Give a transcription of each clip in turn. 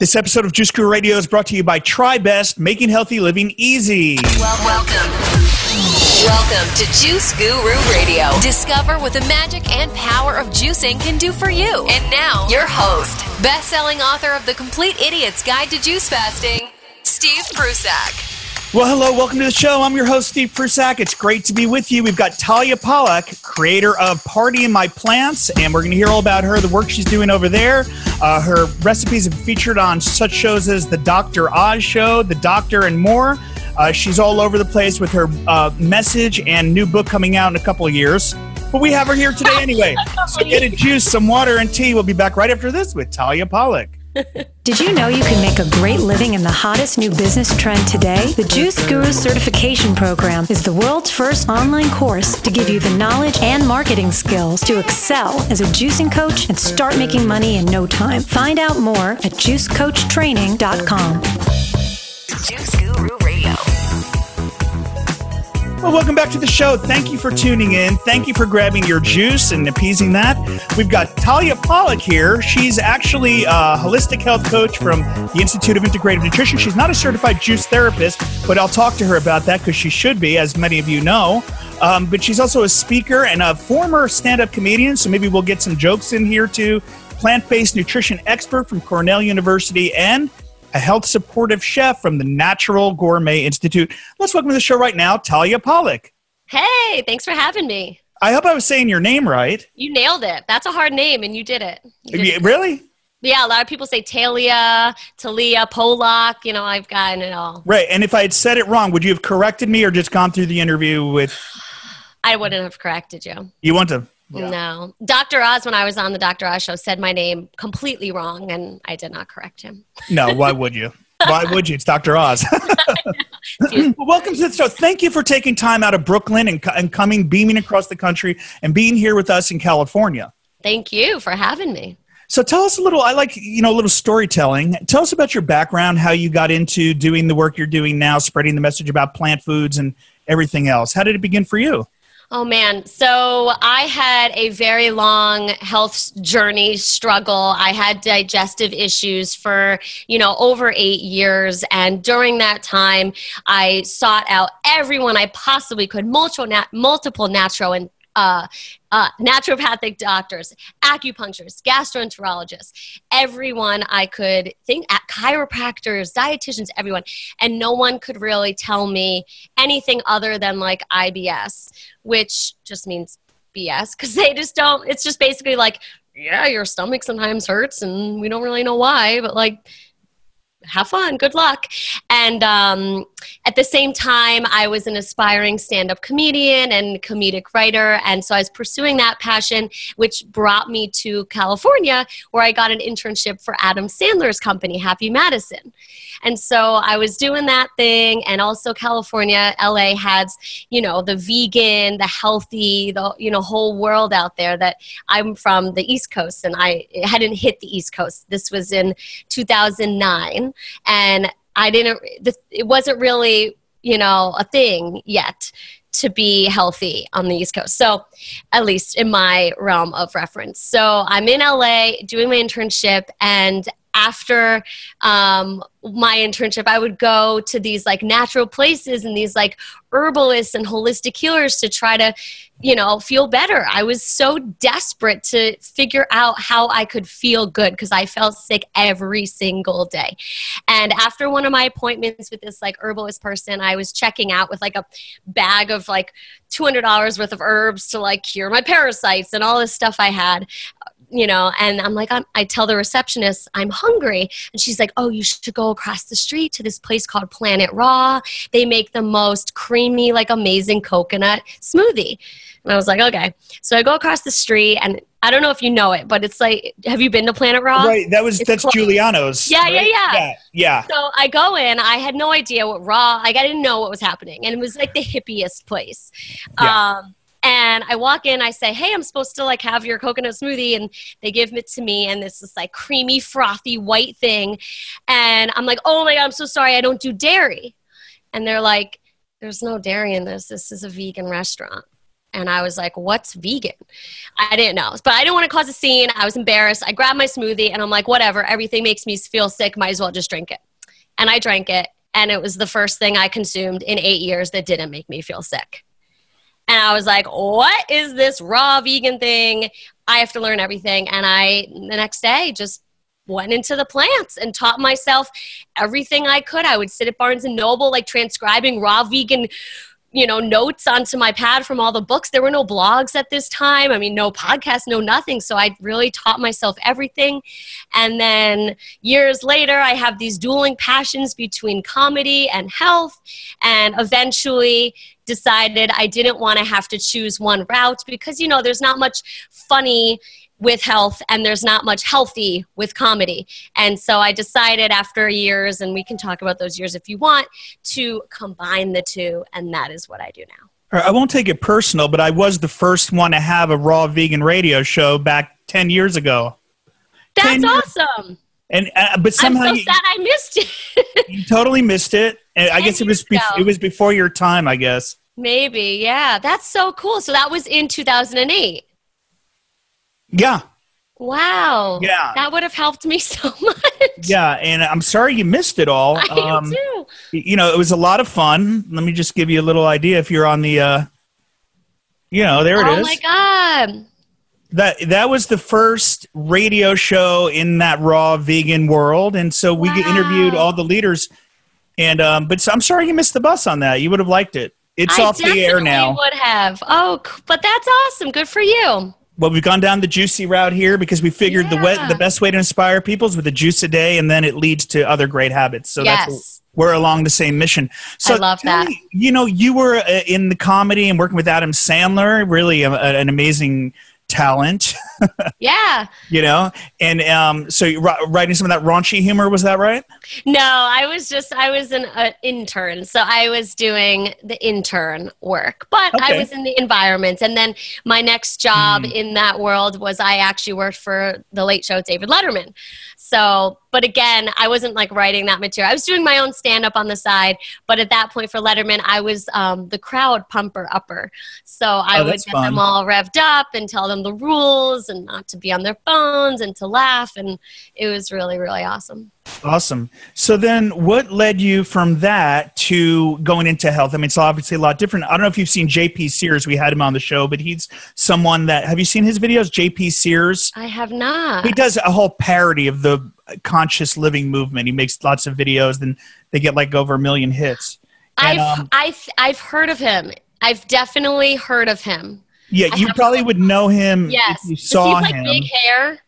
This episode of Juice Guru Radio is brought to you by TriBest, making healthy living easy. Welcome. Welcome to Juice Guru Radio. Discover what the magic and power of juicing can do for you. And now, your host, best-selling author of The Complete Idiot's Guide to Juice Fasting, Steve Prussack. Well, hello, welcome to the show. I'm your host, Steve Prussack. It's great to be with you. We've got Talia Pollock, creator of Party in My Plants, and we're going to hear all about her, the work she's doing over there. Uh, her recipes have featured on such shows as The Dr. Oz Show, The Doctor, and more. Uh, she's all over the place with her uh, message and new book coming out in a couple of years. But we have her here today anyway. So get a juice, some water, and tea. We'll be back right after this with Talia Pollock. Did you know you can make a great living in the hottest new business trend today? The Juice Guru Certification Program is the world's first online course to give you the knowledge and marketing skills to excel as a juicing coach and start making money in no time. Find out more at juicecoachtraining.com. Juice Guru. Well, welcome back to the show. Thank you for tuning in. Thank you for grabbing your juice and appeasing that. We've got Talia Pollock here. She's actually a holistic health coach from the Institute of Integrative Nutrition. She's not a certified juice therapist, but I'll talk to her about that because she should be, as many of you know. Um, but she's also a speaker and a former stand up comedian, so maybe we'll get some jokes in here too. Plant based nutrition expert from Cornell University and a health supportive chef from the Natural Gourmet Institute. Let's welcome to the show right now, Talia Pollock. Hey, thanks for having me. I hope I was saying your name right. You nailed it. That's a hard name, and you did it. You did Yeah, it. Really? Yeah, a lot of people say Talia, Talia, Polak. You know, I've gotten it all. Right. And if I had said it wrong, would you have corrected me or just gone through the interview with I wouldn't have corrected you. you want to? Yeah. No. Dr. Oz, when I was on the Dr. Oz show, said my name completely wrong, and I did not correct him. No, why would you? Why would you? It's Dr. Oz. well, welcome to the show. Thank you for taking time out of Brooklyn and, and coming, beaming across the country, and being here with us in California. Thank you for having me. So tell us a little. I like you know a little storytelling. Tell us about your background, how you got into doing the work you're doing now, spreading the message about plant foods and everything else. How did it begin for you? Oh man. So I had a very long health journey struggle. I had digestive issues for, you know, over eight years. And during that time, I sought out everyone I possibly could, multiple, nat- multiple natural and uh, uh, naturopathic doctors, acupuncturists, gastroenterologists, everyone I could think at chiropractors, dietitians, everyone. And no one could really tell me anything other than like IBS, which just means BS because they just don't, it's just basically like, yeah, your stomach sometimes hurts and we don't really know why, but like, have fun. Good luck. And um, at the same time i was an aspiring stand-up comedian and comedic writer. And so i was pursuing that passion which brought me to california where i got an internship for adam sandler's company happy madison. And so i was doing that thing. And also california la has you know the vegan the healthy the you know whole world out there that i'm from the east coast. And i hadn't hit the east coast. This was in 2009 and I didn't. It wasn't really, you know, a thing yet to be healthy on the East Coast. So, at least in my realm of reference. So, I'm in LA doing my internship, and after um, my internship, I would go to these like natural places and these like herbalists and holistic healers to try to, you know, feel better. I was so desperate to figure out how I could feel good because I felt sick every single day. And after one of my appointments with this like herbalist person, I was checking out with like a bag of like $200 worth of herbs to like cure my parasites and all this stuff I had you know, and I'm like, I'm, I tell the receptionist I'm hungry, and she's like, oh, you should go across the street to this place called Planet Raw. They make the most creamy, like amazing coconut smoothie. And I was like, okay. So I go across the street, and I don't know if you know it, but it's like, have you been to Planet Raw? right. That was It's that's closed. Juliano's. Yeah, yeah, yeah. Yeah. Yeah. So I go in. I had no idea what raw. Like I didn't know what was happening, and it was like the hippiest place. Yeah. Um, and I walk in. I say, "Hey, I'm supposed to like have your coconut smoothie," and they give it to me, and this is like creamy, frothy white thing. And I'm like, "Oh my god, I'm so sorry. I don't do dairy." And they're like, "There's no dairy in this. This is a vegan restaurant." And I was like, what's vegan? I didn't know. But I didn't want to cause a scene. I was embarrassed. I grabbed my smoothie and I'm like, whatever, everything makes me feel sick. Might as well just drink it. And I drank it. And it was the first thing I consumed in eight years that didn't make me feel sick. And I was like, what is this raw vegan thing? I have to learn everything. And I, the next day, just went into the plants and taught myself everything I could. I would sit at Barnes and Noble, like transcribing raw vegan you know notes onto my pad from all the books. There were no blogs at this time. I mean no podcast no nothing. So i really taught myself everything. And then years later i have these dueling passions between comedy and health. And eventually decided i didn't want to have to choose one route because you know there's not much funny with health and there's not much healthy with comedy. And so I decided after years, and we can talk about those years if you want, to combine the two. And that is what I do now. I won't take it personal, but I was the first one to have a raw vegan radio show back 10 years ago. That's awesome. And uh, but somehow I'm so you, sad I missed it. you totally missed it. And I guess it was years ago. it was before your time, I guess. Maybe, yeah. That's so cool. So that was in 2008. Yeah. Wow. Yeah. That would have helped me so much. Yeah, and I'm sorry you missed it all. I Um, do too. you know, it was a lot of fun. Let me just give you a little idea if you're on the uh you know, there it Oh is. my god. That that was the first radio show in that raw vegan world, and so we get interviewed all the leaders. And um, but so I'm sorry you missed the bus on that. You would have liked it. It's I off the air now. would have. Oh, but that's awesome. Good for you. Well, we've gone down the juicy route here because we figured the way, the best way to inspire people is with a juice a day, and then it leads to other great habits. So Yes. that's we're along the same mission. So I love that. me, you know, you were uh, in the comedy and working with Adam Sandler, really a, a- an amazing talent. Yeah. you know, and um, so you're writing some of that raunchy humor was that right? No, I was just I was an uh, intern, so I was doing the intern work, but I was in the environment. And then my next job Hmm. in that world was I actually worked for the Late Show David Letterman. So, but again, I wasn't like writing that material. I was doing my own stand up on the side, but at that point for Letterman, I was um, the crowd pumper upper. So I Oh, would get fun. them all revved up and tell them the rules and not to be on their phones and to laugh, and it was really really awesome. Awesome. So then, what led you from that to going into health? I mean, it's obviously a lot different. I don't know if you've seen JP Sears. We had him on the show, but he's someone that have you seen his videos? JP Sears. I have not. He does a whole parody of the conscious living movement. He makes lots of videos, and they get like over a million hits. And, I've um, I've I've heard of him. I've definitely heard of him. yeah, I you probably would know him Yes. if you Does saw he have, like him. big hair?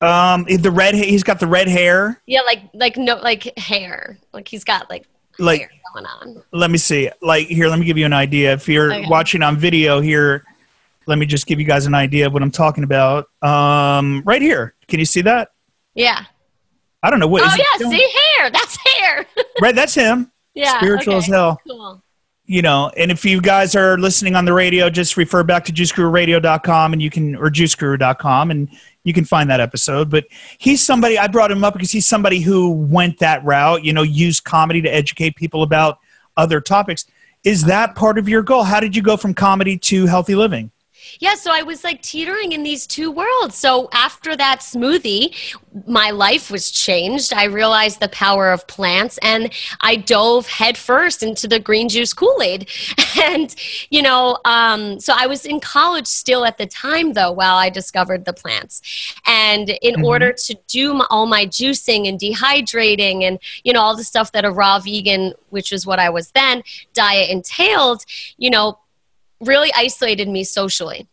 Um, the red. He's got the red hair. Yeah, like like no like hair. Like he's got like Like hair going on. let me see. Like here, let me give you an idea. If you're Okay. watching on video here, let me just give you guys an idea of what I'm talking about. Um, right here. Can you see that? Yeah. I don't know what. oh is yeah, see hair. That's hair. Right, that's him. yeah. Spiritual okay. as hell. Cool. You know, and if you guys are listening on the radio, just refer back to juicegururadio.com and you can or juiceguru.com and you can find that episode. But he's somebody I brought him up because he's somebody who went that route, you know, used comedy to educate people about other topics. Is that part of your goal? How did you go from comedy to healthy living? Yeah, so I was like teetering in these two worlds. So after that smoothie, my life was changed. I realized the power of plants and I dove headfirst into the green juice Kool Aid. And, you know, um, so I was in college still at the time, though, while I discovered the plants. And in Mhm. order to do my, all my juicing and dehydrating and, you know, all the stuff that a raw vegan, which was what I was then, diet entailed, you know, really isolated me socially.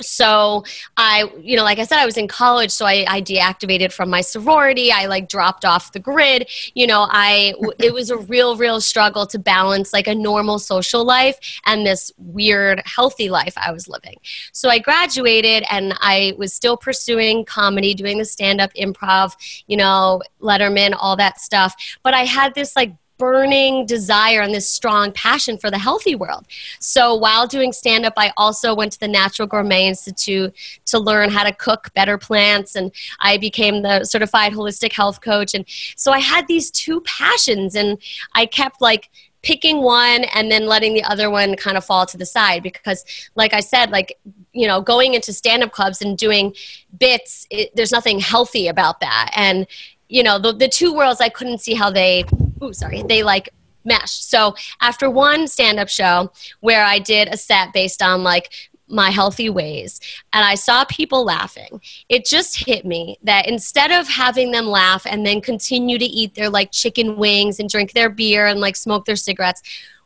So I, you know, like I said, I was in college, so I, I deactivated from my sorority. I like dropped off the grid. You know, I it was a real, real struggle to balance like a normal social life and this weird healthy life I was living. So I graduated and I was still pursuing comedy, doing the stand up improv, you know, Letterman, all that stuff. But I had this like burning desire and this strong passion for the healthy world. So while doing stand up, I also went to the Natural Gourmet Institute to learn how to cook better plants, and I became the certified holistic health coach. And so I had these two passions, and I kept like picking one and then letting the other one kind of fall to the side because like i said like you know going into stand-up clubs and doing bits it, there's nothing healthy about that and you know the, the two worlds i couldn't see how they ooh sorry they like mesh so after one stand-up show where i did a set based on like my healthy ways and I saw people laughing, it just hit me that instead of having them laugh and then continue to eat their like chicken wings and drink their beer and like smoke their cigarettes,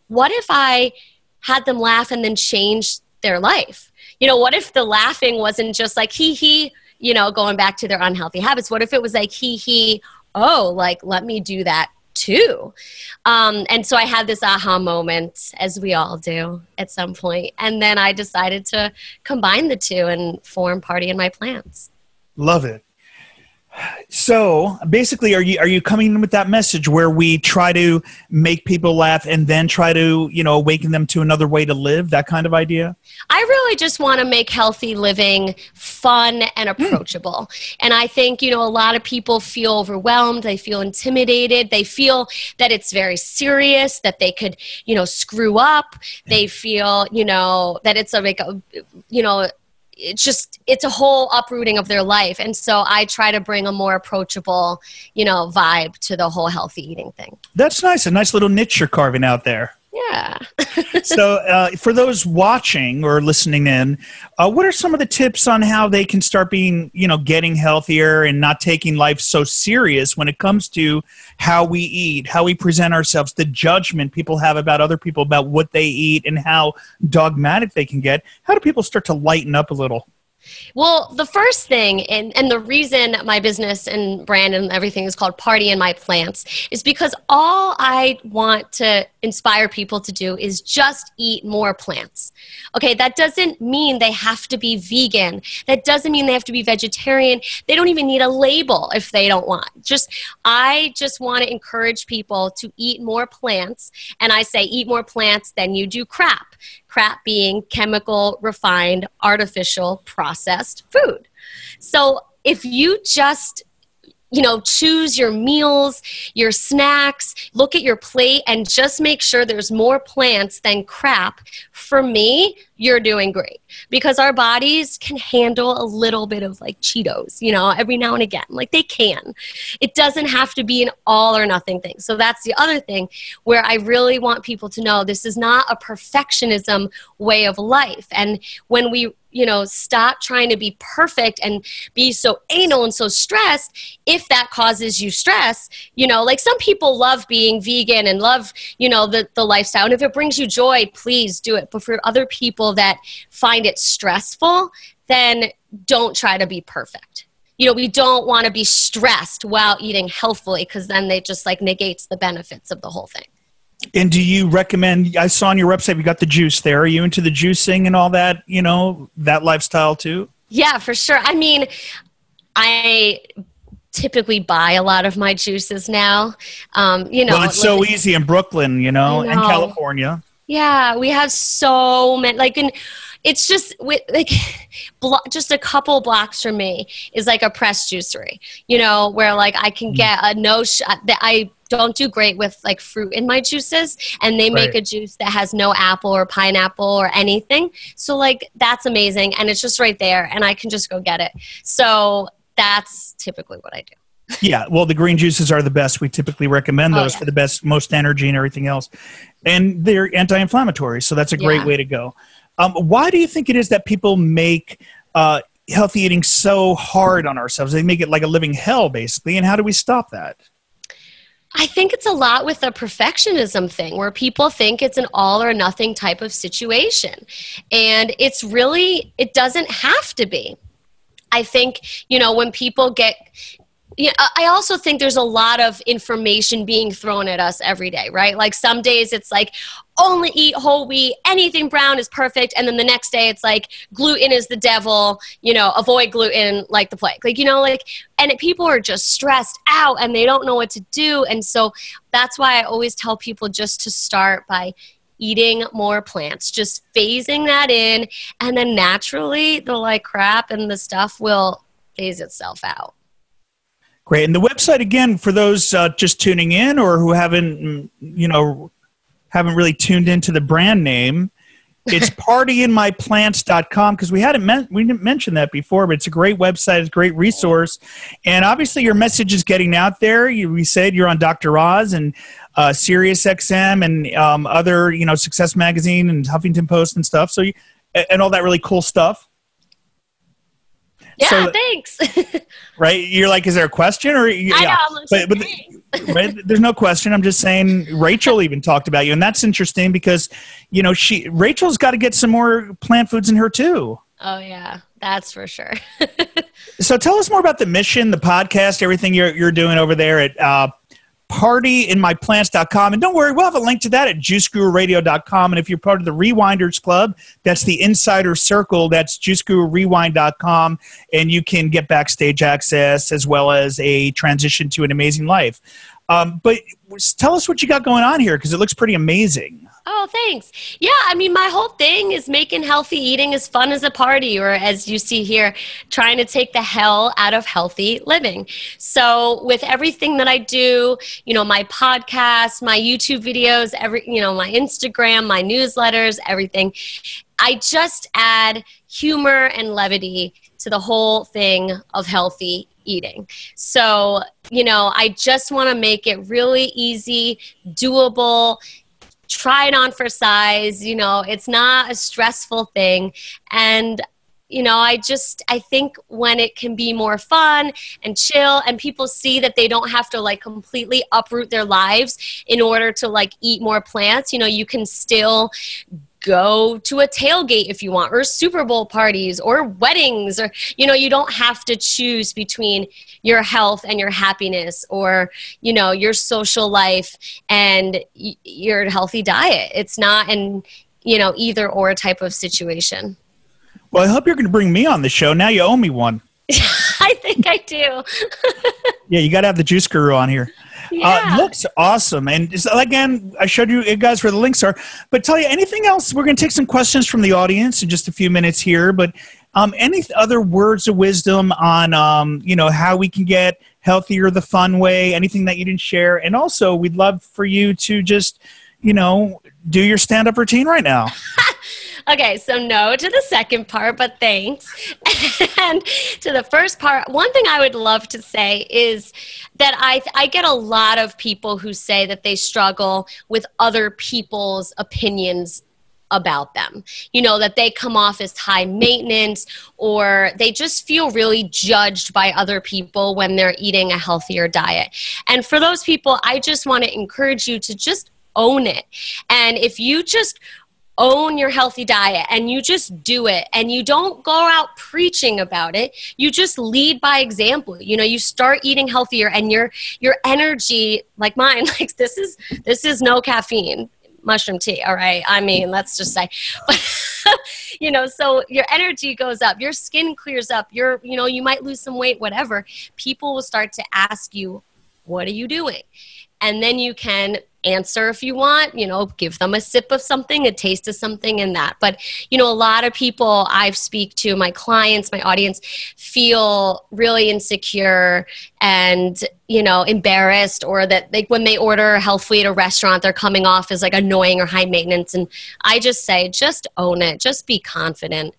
what if I had them laugh and then change their life? You know, what if the laughing wasn't just like hee hee, you know, going back to their unhealthy habits? What if it was like hee hee, oh, like let me do that too. Um, and so I had this aha moment, as we all do at some point. And then I decided to combine the two and form Party in My Plants. Love it. So basically, are you are you coming in with that message where we try to make people laugh and then try to you know awaken them to another way to live? That kind of idea. I really just want to make healthy living fun and hmm. approachable. Mm. And I think you know a lot of people feel overwhelmed. They feel intimidated. They feel that it's very serious. That they could you know screw up. They feel you know that it's a like a you know it's just it's a whole uprooting of their life. And so i try to bring a more approachable you know vibe to the whole healthy eating thing. That's nice. A nice little niche you're carving out there yeah. so, uh, for those watching or listening in, uh, what are some of the tips on how they can start being, you know, getting healthier and not taking life so serious when it comes to how we eat, how we present ourselves, the judgment people have about other people about what they eat, and how dogmatic they can get? How do people start to lighten up a little? Well, the first thing, and, and the reason my business and brand and everything is called Party in My Plants is because all I want to inspire people to do is just eat more plants. Okay, that doesn't mean they have to be vegan. That doesn't mean they have to be vegetarian. They don't even need a label if they don't want. Just I just want to encourage people to eat more plants and I say eat more plants than you do crap. Crap being chemical, refined, artificial, processed food. So if you just you know, choose your meals, your snacks, look at your plate, and just make sure there's more plants than crap. For me, you're doing great because our bodies can handle a little bit of like Cheetos, you know, every now and again. Like they can. It doesn't have to be an all or nothing thing. So that's the other thing where I really want people to know this is not a perfectionism way of life. And when we you know, stop trying to be perfect and be so anal and so stressed if that causes you stress. You know, like some people love being vegan and love, you know, the, the lifestyle. And if it brings you joy, please do it. But for other people that find it stressful, then don't try to be perfect you know we don't want to be stressed while eating healthfully because then it just like negates the benefits of the whole thing and do you recommend? I saw on your website you got the juice there. Are you into the juicing and all that? You know that lifestyle too. Yeah, for sure. I mean, I typically buy a lot of my juices now. Um, you know, well, it's so easy in Brooklyn, you know, know, and California. Yeah, we have so many. Like in, it's just with like, blo- just a couple blocks from me is like a press juicery. You know, where like I can mm. get a no shot that I don't do great with like fruit in my juices and they make right. a juice that has no apple or pineapple or anything so like that's amazing and it's just right there and i can just go get it so that's typically what i do yeah well the green juices are the best we typically recommend oh, those oh, yeah. for the best most energy and everything else and they're anti-inflammatory so that's a great yeah. way to go um, why do you think it is that people make uh, healthy eating so hard on ourselves they make it like a living hell basically and how do we stop that I think it's a lot with the perfectionism thing where people think it's an all or nothing type of situation. And it's really, it doesn't have to be. I think, you know, when people get yeah, I also think there's a lot of information being thrown at us every day, right? Like some days it's like only eat whole wheat, anything brown is perfect, and then the next day it's like gluten is the devil, you know, avoid gluten like the plague. Like, you know, like and it, people are just stressed out and they don't know what to do, and so that's why I always tell people just to start by eating more plants, just phasing that in, and then naturally the like crap and the stuff will phase itself out. Great. And the website again for those uh, just tuning in or who haven't, mm, you know, haven't really tuned into the brand name. It's partyinmyplants.com because we hadn't men- we didn't mention that before, but it's a great website, it's a great resource, and obviously your message is getting out there. You, we said you're on Dr. Oz and uh, Sirius XM and um, other, you know, Success Magazine and Huffington Post and stuff. So, you, and all that really cool stuff. Yeah, so, thanks. right? You're like, is there a question or? Yeah. I know. but, but right, there's no question. I'm just saying. Rachel even talked about you, and that's interesting because, you know, she Rachel's got to get some more plant foods in her too. Oh yeah, that's for sure. so tell us more about the mission, the podcast, everything you're you're doing over there at uh, partyinmyplants.com. And don't worry, we'll have a link to that at juicegururadio.com. And if you're part of the Rewinders Club, that's the insider circle. That's juicegururewind.com. And you can get backstage access as well as a transition to an amazing life. Um, but tell us what you got going on here because it looks pretty amazing. Oh, thanks. Yeah, I mean, my whole thing is making healthy eating as fun as a party, or as you see here, trying to take the hell out of healthy living. So, with everything that I do, you know, my podcast, my YouTube videos, every, you know, my Instagram, my newsletters, everything, I just add humor and levity to the whole thing of healthy eating. So, you know, I just want to make it really easy, doable try it on for size you know it's not a stressful thing. And you know i just i think when it can be more fun and chill and people see that they don't have to like completely uproot their lives in order to like eat more plants you know you can still go to a tailgate if you want or super bowl parties or weddings or you know you don't have to choose between your health and your happiness or you know your social life and y- your healthy diet. It's not an you know either or type of situation. Well i hope you're going to bring me on the show. Now you owe me one. I think i do. Yeah you got to have the juice guru on here yeah. Uh, looks awesome. And again, I showed you guys where the links are. But tell you anything else? We're going to take some questions from the audience in just a few minutes here. But um, any other words of wisdom on um, you know how we can get healthier the fun way? Anything that you didn't share? And also, we'd love for you to just you know do your stand up routine right now. Okay, so no to the second part, but thanks. and to the first part, one thing I would love to say is that I, I get a lot of people who say that they struggle with other people's opinions about them. You know, that they come off as high maintenance or they just feel really judged by other people when they're eating a healthier diet. And for those people, I just want to encourage you to just own it. And if you just own your healthy diet and you just do it and you don't go out preaching about it. You just lead by example. You know you start eating healthier and your your energy like mine like this is this is no caffeine mushroom tea all right? I mean let's just say but you know so your energy goes up your skin clears up your you know you might lose some weight whatever. People will start to ask you what are you doing? And then you can answer if you want you know give them a sip of something a taste of something and that. But you know a lot of people i speak to my clients my audience feel really insecure and you know embarrassed or that like when they order health food at a restaurant they're coming off as like annoying or high maintenance. And i just say just own it. Just be confident.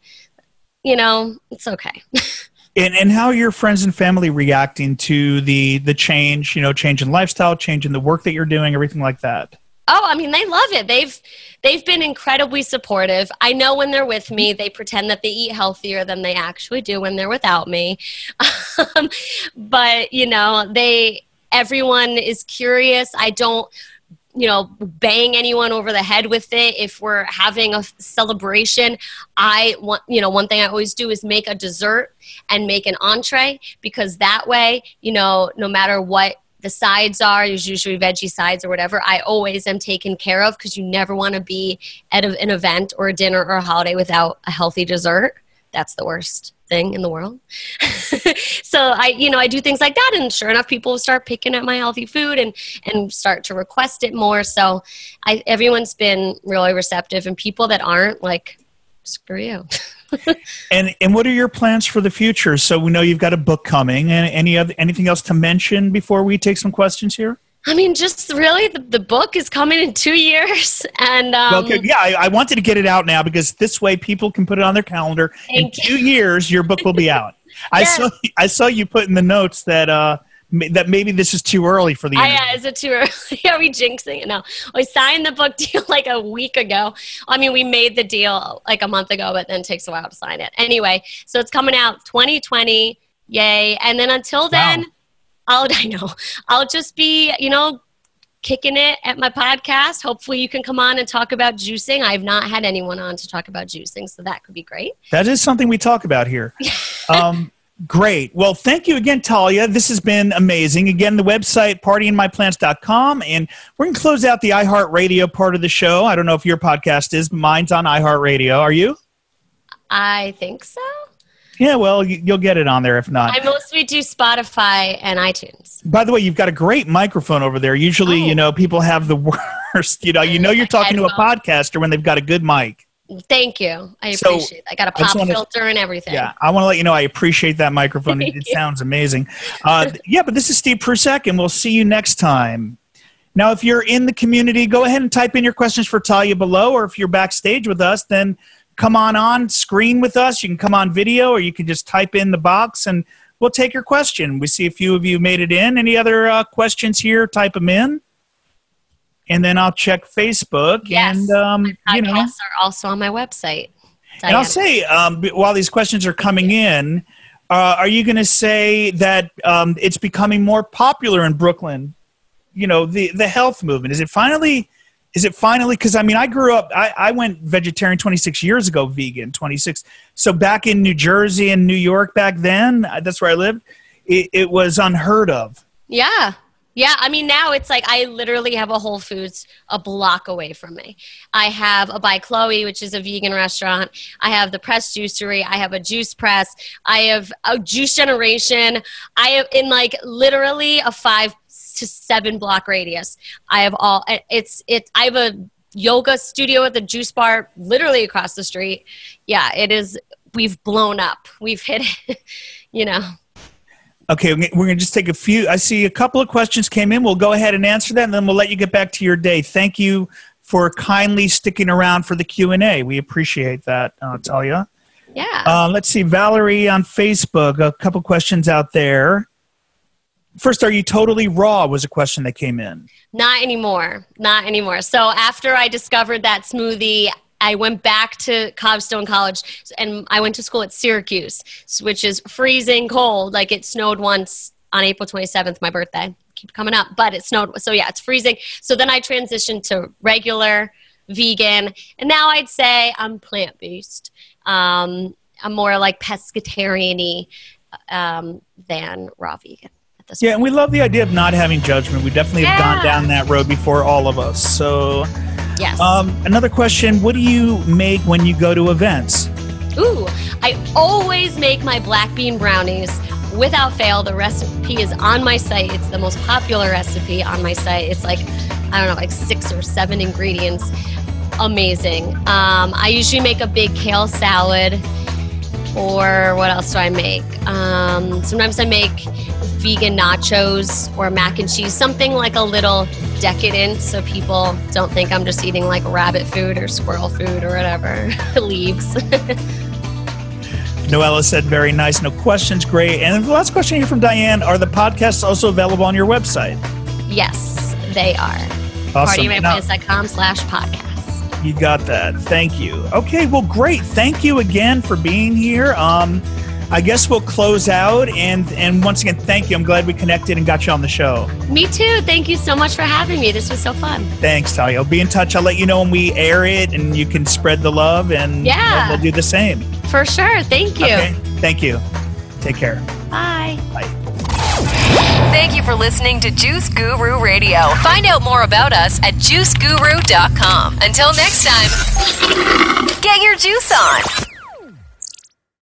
You know it's okay And, and how are your friends and family reacting to the the change, you know, change in lifestyle, change in the work that you're doing, everything like that? Oh, I mean, they love it. They've they've been incredibly supportive. I know when they're with me, they pretend that they eat healthier than they actually do when they're without me. Um, but you know, they everyone is curious. I don't you know bang anyone over the head with it. If we're having a celebration i want you know one thing i always do is make a dessert and make an entree because that way you know no matter what the sides are there's usually veggie sides or whatever i always am taken care of because you never want to be at an event or a dinner or a holiday without a healthy dessert that's the worst thing in the world. so I, you know, I do things like that, and sure enough, people start picking at my healthy food and and start to request it more. So I, everyone's been really receptive, and people that aren't like, screw you. and and what are your plans for the future? So we know you've got a book coming, and any other anything else to mention before we take some questions here? I mean, just really, the, the book is coming in two years, and um, okay, yeah, I, I, wanted to get it out now because this way people can put it on their calendar. in two years, your book will be out. I saw I saw you put in the notes that uh, that maybe this is too early for the. Oh, yeah, is it too early? Are we jinxing it? No, we signed the book deal like a week ago. I mean, we made the deal like a month ago, but then it takes a while to sign it. Anyway, so it's coming out 2020. Yay! And then until then. Wow I'll, I know, I'll just be, you know, kicking it at my podcast. Hopefully, you can come on and talk about juicing. I've not had anyone on to talk about juicing, so that could be great. That is something we talk about here. um, great. Well, thank you again, Talia. This has been amazing. Again, the website, partyinmyplants.com. And we're going to close out the iHeartRadio part of the show. I don't know if your podcast is, mine's on iHeartRadio. Are you? I think so. Yeah, well, you'll get it on there if not. I mostly do Spotify and iTunes. By the way, you've got a great microphone over there. Usually, oh. you know, people have the worst. You know, you know, you're talking to a podcaster when they've got a good mic. Thank you. I so, appreciate. It. I got a pop wanna, filter and everything. Yeah, I want to let you know I appreciate that microphone. it, it sounds amazing. Uh, yeah, but this is Steve Prussack, and we'll see you next time. Now, if you're in the community, go ahead and type in your questions for Talia below, or if you're backstage with us, then come on on screen with us. You can come on video or you can just type in the box and we'll take your question. We see a few of you made it in. Any other uh, questions here? Type them in. And then I'll check Facebook. Yes, and, um, my podcasts you know, are also on my website. Diana. And I'll say, um, while these questions are coming in, uh, are you going to say that um, it's becoming more popular in Brooklyn? You know, the the health movement is it finally is it finally because i mean i grew up I, I went vegetarian 26 years ago vegan 26 so back in new jersey and new york back then uh, that's where i lived it, it was unheard of yeah yeah, I mean now it's like I literally have a Whole Foods a block away from me. I have a By Chloe, which is a vegan restaurant. I have the Press Juicery. I have a juice press. I have a Juice Generation. I have in like literally a five to seven block radius. I have all it's it's I have a yoga studio at the juice bar literally across the street. Yeah, it is we've blown up. We've hit it, you know. Okay, we're going to just take a few. I see a couple of questions came in. We'll go ahead and answer that, and then we'll let you get back to your day. Thank you for kindly sticking around for the Q and A. We appreciate that, uh, Talia. Yeah. Uh, let's see, Valerie on Facebook. A couple questions out there first are you totally raw was a question that came in. Not anymore. Not anymore. So after i discovered that smoothie i went back to cobstone college and i went to school at syracuse which is freezing cold. Like it snowed once on april 27th my birthday. Keep coming up but it snowed. So yeah it's freezing. So then i transitioned to regular vegan and now i'd say i'm plant-based. Um, i'm more like pescatarian um, than raw vegan this yeah, point. and we love the idea of not having judgment. We definitely yeah. have gone down that road before, all of us. So, yes. Um, another question: What do you make when you go to events? Ooh, I always make my black bean brownies without fail. The recipe is on my site. It's the most popular recipe on my site. It's like I don't know, like six or seven ingredients. Amazing. Um, I usually make a big kale salad or what else do I make? Um, sometimes I make vegan nachos or mac and cheese, something like a little decadent so people don't think I'm just eating like rabbit food or squirrel food or whatever, leaves. Noella said, very nice. No questions. Great. And the last question here from Diane Are the podcasts also available on your website? Yes, they are. Awesome. PartyMyPlants.com slash podcast. You got that. Thank you. Okay, well, great. Thank you again for being here. Um, I guess we'll close out. And and once again, thank you. I'm glad we connected and got you on the show. Me too. Thank you so much for having me. This was so fun. Thanks, Talia. I'll be in touch. I'll let you know when we air it, and you can spread the love, and Yeah. we'll do the same. For sure. Thank you. Okay. Thank you. Take care. Bye. Bye. Thank you for listening to Juice Guru Radio. Find out more about us at juiceguru.com. Until next time, get your juice on.